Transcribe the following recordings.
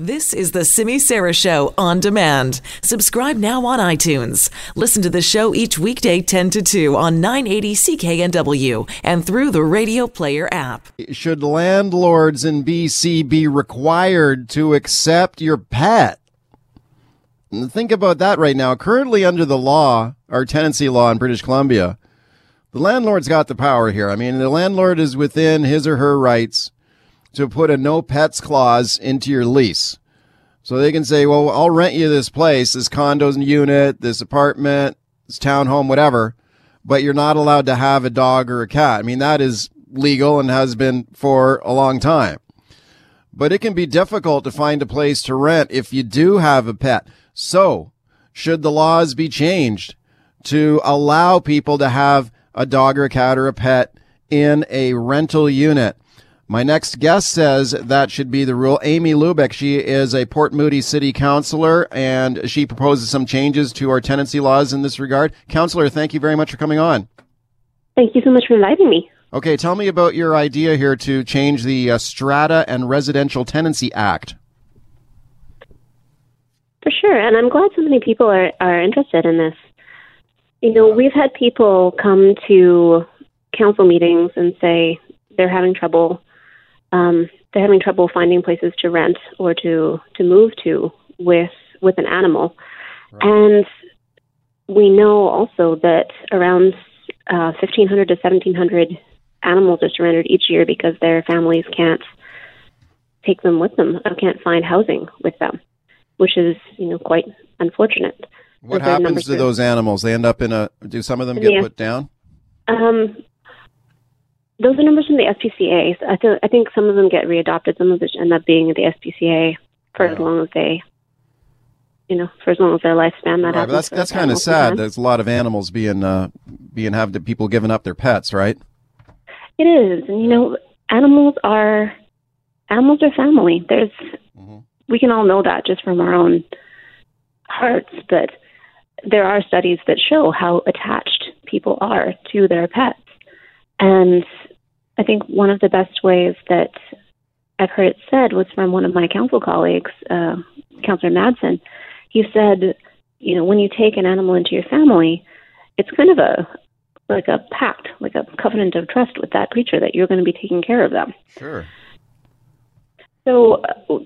This is the Simi Sara Show on demand. Subscribe now on iTunes. Listen to the show each weekday 10 to 2 on 980 CKNW and through the Radio Player app. Should landlords in BC be required to accept your pet? Think about that right now. Currently, under the law, our tenancy law in British Columbia, the landlord's got the power here. I mean, the landlord is within his or her rights to put a no pets clause into your lease. So they can say, well, I'll rent you this place, this condo unit, this apartment, this townhome, whatever, but you're not allowed to have a dog or a cat. I mean, that is legal and has been for a long time. But it can be difficult to find a place to rent if you do have a pet. So, should the laws be changed to allow people to have a dog or a cat or a pet in a rental unit? My next guest says that should be the rule. Amy Lubik, she is a Port Moody City Councilor, and she proposes some changes to our tenancy laws in this regard. Councilor, thank you very much for coming on. Thank you so much for inviting me. Okay, tell me about your idea here to change the uh, Strata and Residential Tenancy Act. For sure, and I'm glad so many people are, are interested in this. You know, we've had people come to council meetings and say they're having trouble um, they're having trouble finding places to rent or to to move to with with an animal, right. and we know also that around uh, 1,500 to 1,700 animals are surrendered each year because their families can't take them with them or can't find housing with them, which is you know quite unfortunate. What happens to those animals? They end up in a. Do some of them get yeah. put down? Um, those are numbers from the SPCA. I, th- I think some of them get readopted. Some of them end up being at the SPCA for yeah. as long as they, you know, for as long as their lifespan. That right, that's that's kind of sad. There's a lot of animals being uh, being have the people giving up their pets, right? It is, and you know, animals are animals are family. There's mm-hmm. we can all know that just from our own hearts, but there are studies that show how attached people are to their pets. And I think one of the best ways that I've heard it said was from one of my council colleagues, uh, Councillor Madsen. He said, you know, when you take an animal into your family, it's kind of a like a pact, like a covenant of trust with that creature that you're going to be taking care of them. Sure. So uh,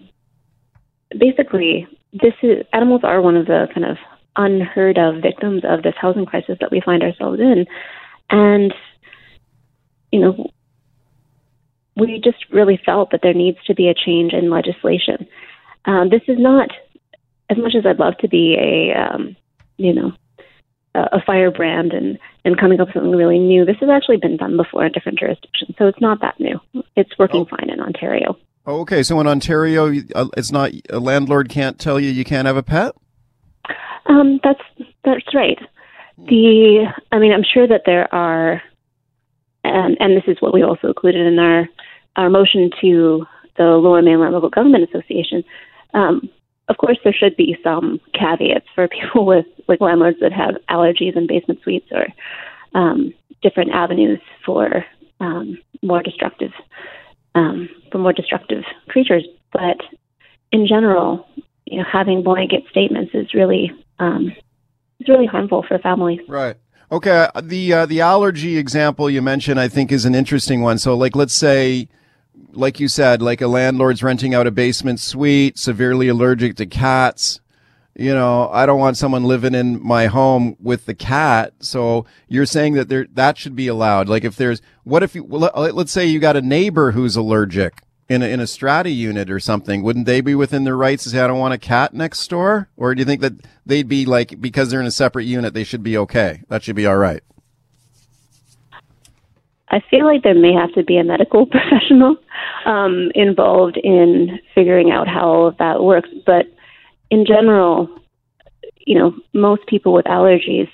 basically, this is animals are one of the kind of unheard of victims of this housing crisis that we find ourselves in, and you know, we just really felt that there needs to be a change in legislation. Um, this is not, as much as I'd love to be a, um, you know, a, a firebrand and, and coming up with something really new, this has actually been done before in different jurisdictions. So it's not that new. It's working oh. fine in Ontario. Oh, okay. So in Ontario, uh, it's not a landlord can't tell you you can't have a pet. Um, that's that's right. The I mean, I'm sure that there are and, and this is what we also included in our, our motion to the Lower Mainland Local Government Association. Um, of course, there should be some caveats for people with like landlords that have allergies and basement suites or um, different avenues for um, more destructive um, for more destructive creatures. But in general, you know, having blanket statements is really um, is really harmful for families. Right. Okay, uh, the uh, the allergy example you mentioned, I think, is an interesting one. So, like, let's say, like you said, like a landlord's renting out a basement suite, severely allergic to cats. You know, I don't want someone living in my home with the cat. So you're saying that there that should be allowed. Like, if there's what if you let's say you got a neighbor who's allergic in a, in a strata unit or something, wouldn't they be within their rights to say, I don't want a cat next door? Or do you think that they'd be like, because they're in a separate unit, they should be okay? That should be all right. I feel like there may have to be a medical professional um, involved in figuring out how all of that works. But in general, you know, most people with allergies,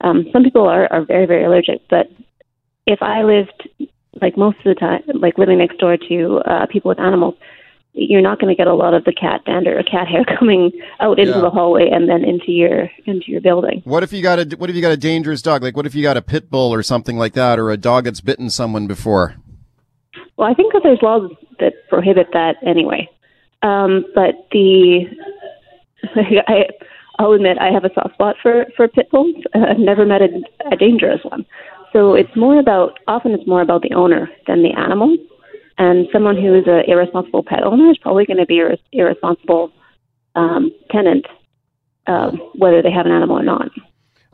um, some people are, are very, very allergic, but if I lived like most of the time, like living next door to uh, people with animals, you're not going to get a lot of the cat dander or cat hair coming out into yeah. the hallway and then into your into your building. What if you got a What if you got a dangerous dog? Like what if you got a pit bull or something like that, or a dog that's bitten someone before? Well, I think that there's laws that prohibit that anyway. Um, but the I, I'll admit I have a soft spot for for pit bulls. I've never met a, a dangerous one. So it's more about often it's more about the owner than the animal. And someone who is an irresponsible pet owner is probably going to be an irresponsible um, tenant, uh, whether they have an animal or not.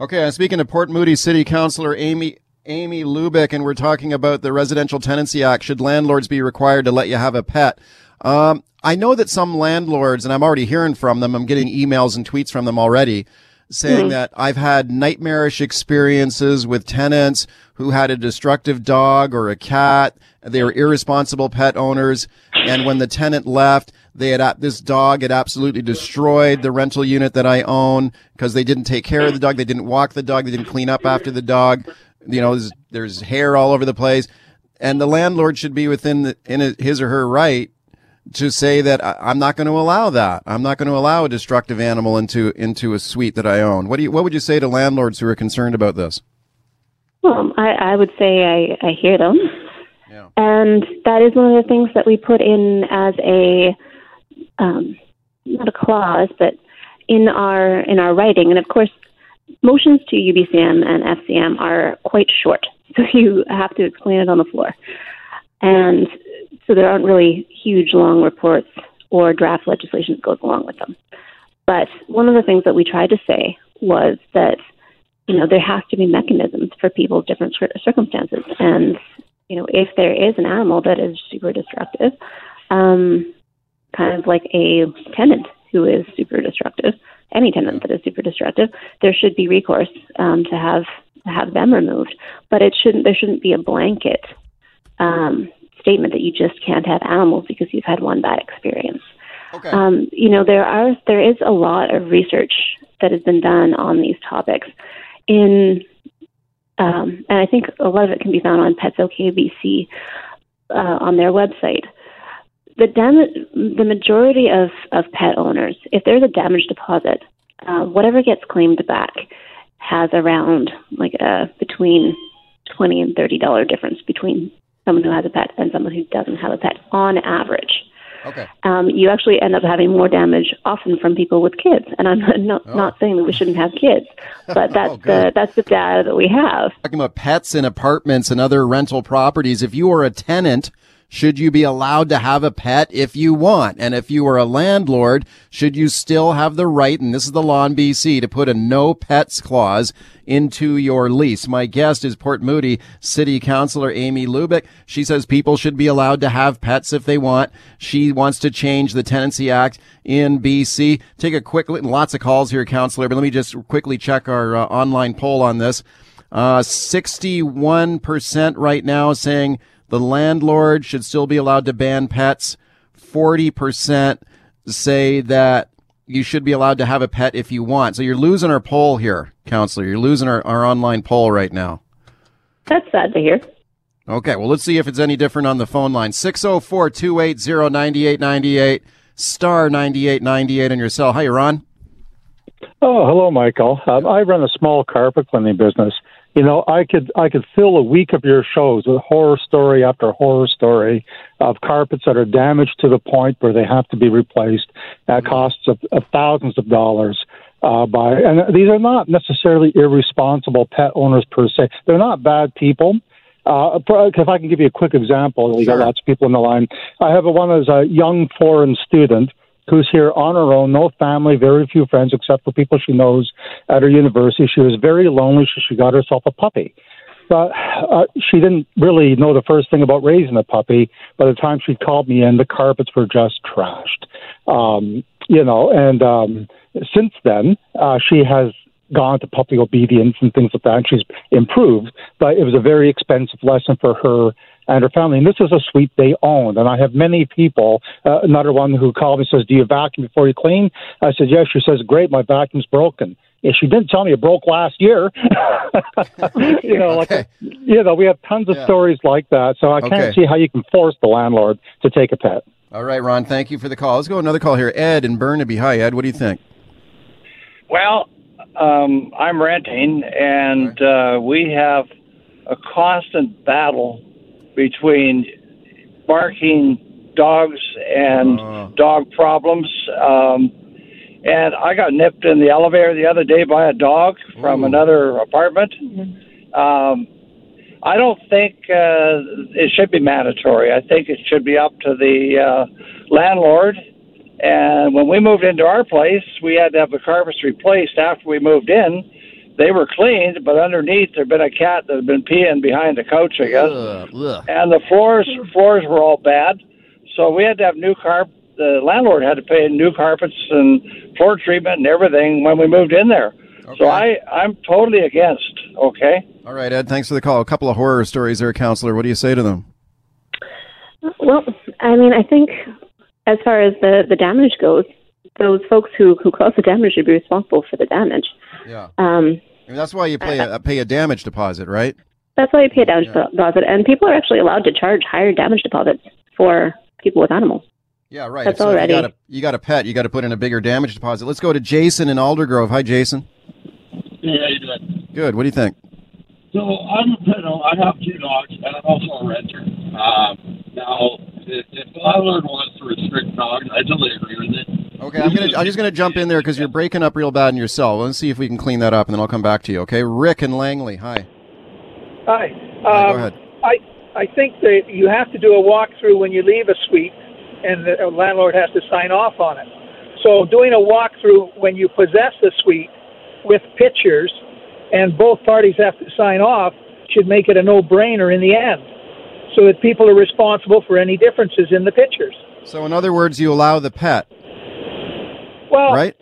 Okay, I'm speaking to Port Moody City Councilor Amy Amy Lubik, and we're talking about the Residential Tenancy Act. Should landlords be required to let you have a pet? Um, I know that some landlords, and I'm already hearing from them. I'm getting emails and tweets from them already saying mm-hmm. that I've had nightmarish experiences with tenants who had a destructive dog or a cat. They were irresponsible pet owners. And when the tenant left, they had, this dog had absolutely destroyed the rental unit that I own because they didn't take care of the dog. They didn't walk the dog. They didn't clean up after the dog. You know, there's, there's hair all over the place. And the landlord should be within the, in his or her right to say that I'm not going to allow that. I'm not going to allow a destructive animal into into a suite that I own. What do you what would you say to landlords who are concerned about this? Well, I, I would say I, I hear them. Yeah. And that is one of the things that we put in as a um, not a clause, but in our in our writing. And of course, motions to UBCM and FCM are quite short, so you have to explain it on the floor. And so there aren't really huge, long reports or draft legislation that goes along with them. But one of the things that we tried to say was that, you know, there has to be mechanisms for people's different circumstances. And, you know, if there is an animal that is super destructive, um, kind of like a tenant who is super destructive, any tenant that is super destructive, there should be recourse um, to have to have them removed. But it shouldn't. There shouldn't be a blanket um, statement that you just can't have animals because you've had one bad experience. Okay. Um, you know, there are there is a lot of research that has been done on these topics. In um, and I think a lot of it can be found on Pets OK BC uh, on their website. The dam- the majority of, of pet owners, if there's a damage deposit, uh, whatever gets claimed back has around like a uh, between twenty and thirty dollar difference between someone who has a pet and someone who doesn't have a pet on average. Okay. Um, you actually end up having more damage often from people with kids, and I'm not oh. not saying that we shouldn't have kids, but that's oh, the that's the data that we have. Talking about pets in apartments and other rental properties, if you are a tenant should you be allowed to have a pet if you want? And if you are a landlord, should you still have the right, and this is the law in BC, to put a no pets clause into your lease? My guest is Port Moody City Councilor Amy Lubik. She says people should be allowed to have pets if they want. She wants to change the Tenancy Act in BC. Take a quick, lots of calls here, Councilor, but let me just quickly check our uh, online poll on this. Uh, 61% right now saying the landlord should still be allowed to ban pets. 40% say that you should be allowed to have a pet if you want. So you're losing our poll here, counselor. You're losing our, our online poll right now. That's sad to hear. Okay, well, let's see if it's any different on the phone line. 604 280 9898, star 9898 on your cell. Hi, Ron. Oh, hello, Michael. Um, I run a small carpet cleaning business you know, I could I could fill a week of your shows with horror story after horror story of carpets that are damaged to the point where they have to be replaced at costs of, of thousands of dollars. Uh, by and these are not necessarily irresponsible pet owners per se. They're not bad people. Uh, if I can give you a quick example, we got lots of people in the line. I have a, one as a young foreign student who's here on her own, no family, very few friends except for people she knows at her university. She was very lonely, so she got herself a puppy. But uh, she didn't really know the first thing about raising a puppy. By the time she called me in, the carpets were just trashed. Um, you know, and um, since then, uh, she has gone to puppy obedience and things like that, and she's improved. But it was a very expensive lesson for her and her family. And this is a suite they owned. And I have many people, uh, another one who called me says, Do you vacuum before you clean? I said, Yes. She says, Great, my vacuum's broken. Yeah, she didn't tell me it broke last year. you know, okay. like you know, we have tons of yeah. stories like that. So I can't okay. see how you can force the landlord to take a pet. All right, Ron. Thank you for the call. Let's go another call here. Ed in Burnaby. Hi, Ed. What do you think? Well, um, I'm renting, and uh, we have a constant battle between barking dogs and Oh. dog problems. Um, and I got nipped in the elevator the other day by a dog from Ooh. another apartment. Um, I don't think uh, it should be mandatory. I think it should be up to the uh, landlord. And when we moved into our place, we had to have the carpets replaced after we moved in. They were cleaned, but underneath there'd been a cat that had been peeing behind the couch, I guess Ugh, ugh. and the floors floors were all bad. So we had to have new carp. The landlord had to pay new carpets and floor treatment and everything when we moved in there. Okay. So I I'm totally against. Okay. All right, Ed. Thanks for the call. A couple of horror stories there, counselor. What do you say to them? Well, I mean, I think as far as the, the damage goes, those folks who, who caused the damage should be responsible for the damage. Yeah. Um, I mean, that's why you pay a, pay a damage deposit, right? that's why you pay a damage Yeah. deposit, and people are actually allowed to charge higher damage deposits for people with animals. Yeah, right. That's so already- you, got a, you got a pet, you got to put in a bigger damage deposit. Let's go to Jason in Aldergrove. Hi, Jason. Yeah, you doing? Good. What do you think? So I'm a pet. I have two dogs, and I'm also a renter. Um, now, if, if the landlord wants to restrict dogs, I totally agree with it. Okay, I'm gonna. I'm just gonna jump in there because you're breaking up real bad in your cell. Let's see if we can clean that up, and then I'll come back to you. Okay, Rick and Langley. Hi. Hi. Hi, Um, go ahead. I I think that you have to do a walkthrough when you leave a suite, and the landlord has to sign off on it. So doing a walkthrough when you possess the suite with pictures, and both parties have to sign off, should make it a no-brainer in the end, so that people are responsible for any differences in the pictures. So, in other words, you allow the pet, Well, right?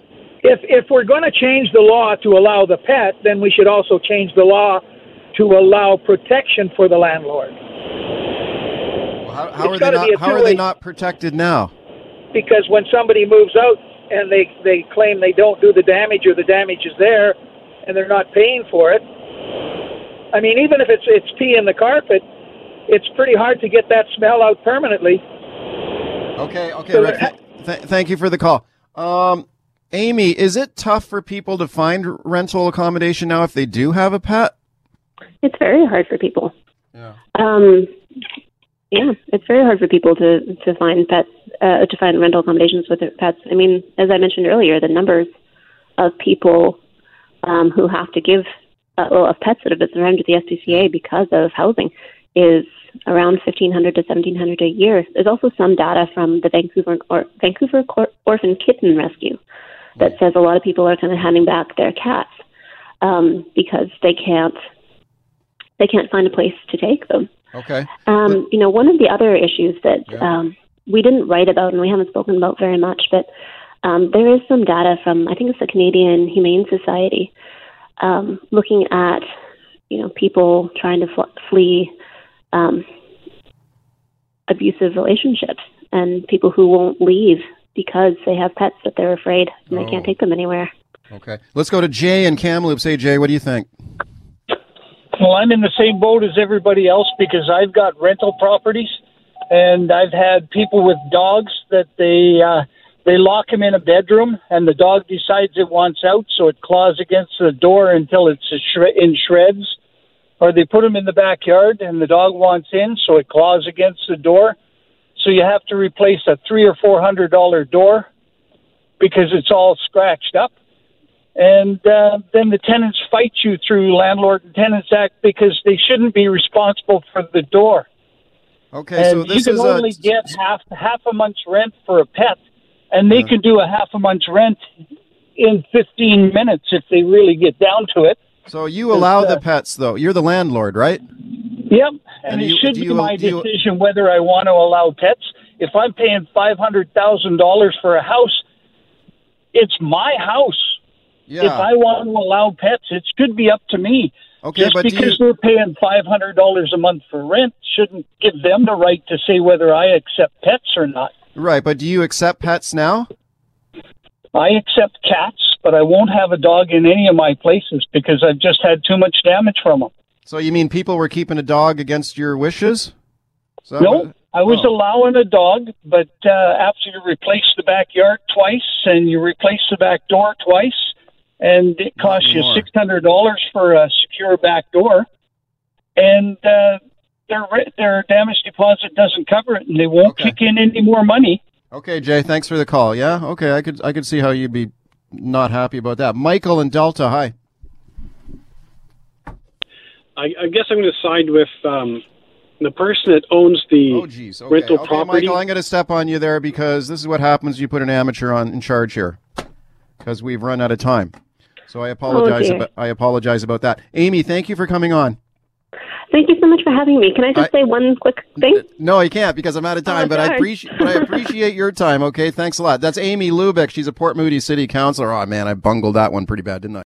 if if we're going to change the law to allow the pet, then we should also change the law to allow protection for the landlord. Well, how, how are they not? How are they not protected now? because when somebody moves out and they they claim they don't do the damage or the damage is there and they're not paying for it i mean even if it's it's pee in the carpet it's pretty hard to get that smell out permanently Okay, okay, So Rick. th- th- thank you for the call. Um, Amy, is it tough for people to find rental accommodation now if they do have a pet? It's very hard for people. Yeah. Um, yeah, it's very hard for people to to find pets uh, to find rental accommodations with their pets. I mean, as I mentioned earlier, the numbers of people um, who have to give uh, well of pets that have been surrendered to the SPCA because of housing is around fifteen hundred to seventeen hundred a year. There's also some data from the Vancouver or Vancouver Cor- Orphan Kitten Rescue that says a lot of people are kind of handing back their cats um, because they can't they can't find a place to take them. Okay. Um, you know, one of the other issues that Yeah. um, we didn't write about and we haven't spoken about very much, but um, there is some data from I think it's the Canadian Humane Society um, looking at you know people trying to fl- flee um, abusive relationships and people who won't leave because they have pets that they're afraid and they Oh. can't take them anywhere. Okay. Let's go to Jay and Kamloops. Hey, Jay, what do you think? Well, I'm in the same boat as everybody else because I've got rental properties, and I've had people with dogs that they uh, they lock him in a bedroom, and the dog decides it wants out, so it claws against the door until it's a in shreds. Or they put him in the backyard, and the dog wants in, so it claws against the door. So you have to replace a three or four hundred dollar door because it's all scratched up and uh, then the tenants fight you through Landlord and Tenants Act because they shouldn't be responsible for the door. Okay, and so you can is only a get half half a month's rent for a pet, and they Yeah. can do a half a month's rent in 15 minutes if they really get down to it. So you allow uh, the pets though. You're the landlord, right? Yep, and, And it you- should be you- my do you- decision whether I want to allow pets. If I'm paying five hundred thousand dollars for a house, it's my house. Yeah. If I want to allow pets, it should be up to me. okay, Just but because you, they're paying five hundred dollars a month for rent shouldn't give them the right to say whether I accept pets or not. right? But do you accept pets now? I accept cats, but I won't have a dog in any of my places because I've just had too much damage from them. So you mean people were keeping a dog against your wishes? Is No, what- I was Oh. allowing a dog, but uh, after you replace the backyard twice and you replace the back door twice, and it costs you six hundred dollars for a secure back door, and uh, their their damage deposit doesn't cover it, and they won't Okay. kick in any more money. Okay, Jay, thanks for the call. Yeah, okay, I could I could see how you'd be not happy about that. Michael and Delta, hi. I, I guess I'm going to side with um, the person that owns the Oh, geez. Okay. rental okay, property. Michael, I'm going to step on you there because this is what happens. You put an amateur on in charge here because we've run out of time. So I apologize. dear. about, I apologize about that. Amy, thank you for coming on. Thank you so much for having me. Can I just I- say one quick thing? No, I can't because I'm out of time. Oh, but I darn. appreciate, but I appreciate your time. Okay, thanks a lot. That's Amy Lubik. She's a Port Moody City Councilor. Oh man, I bungled that one pretty bad, didn't I?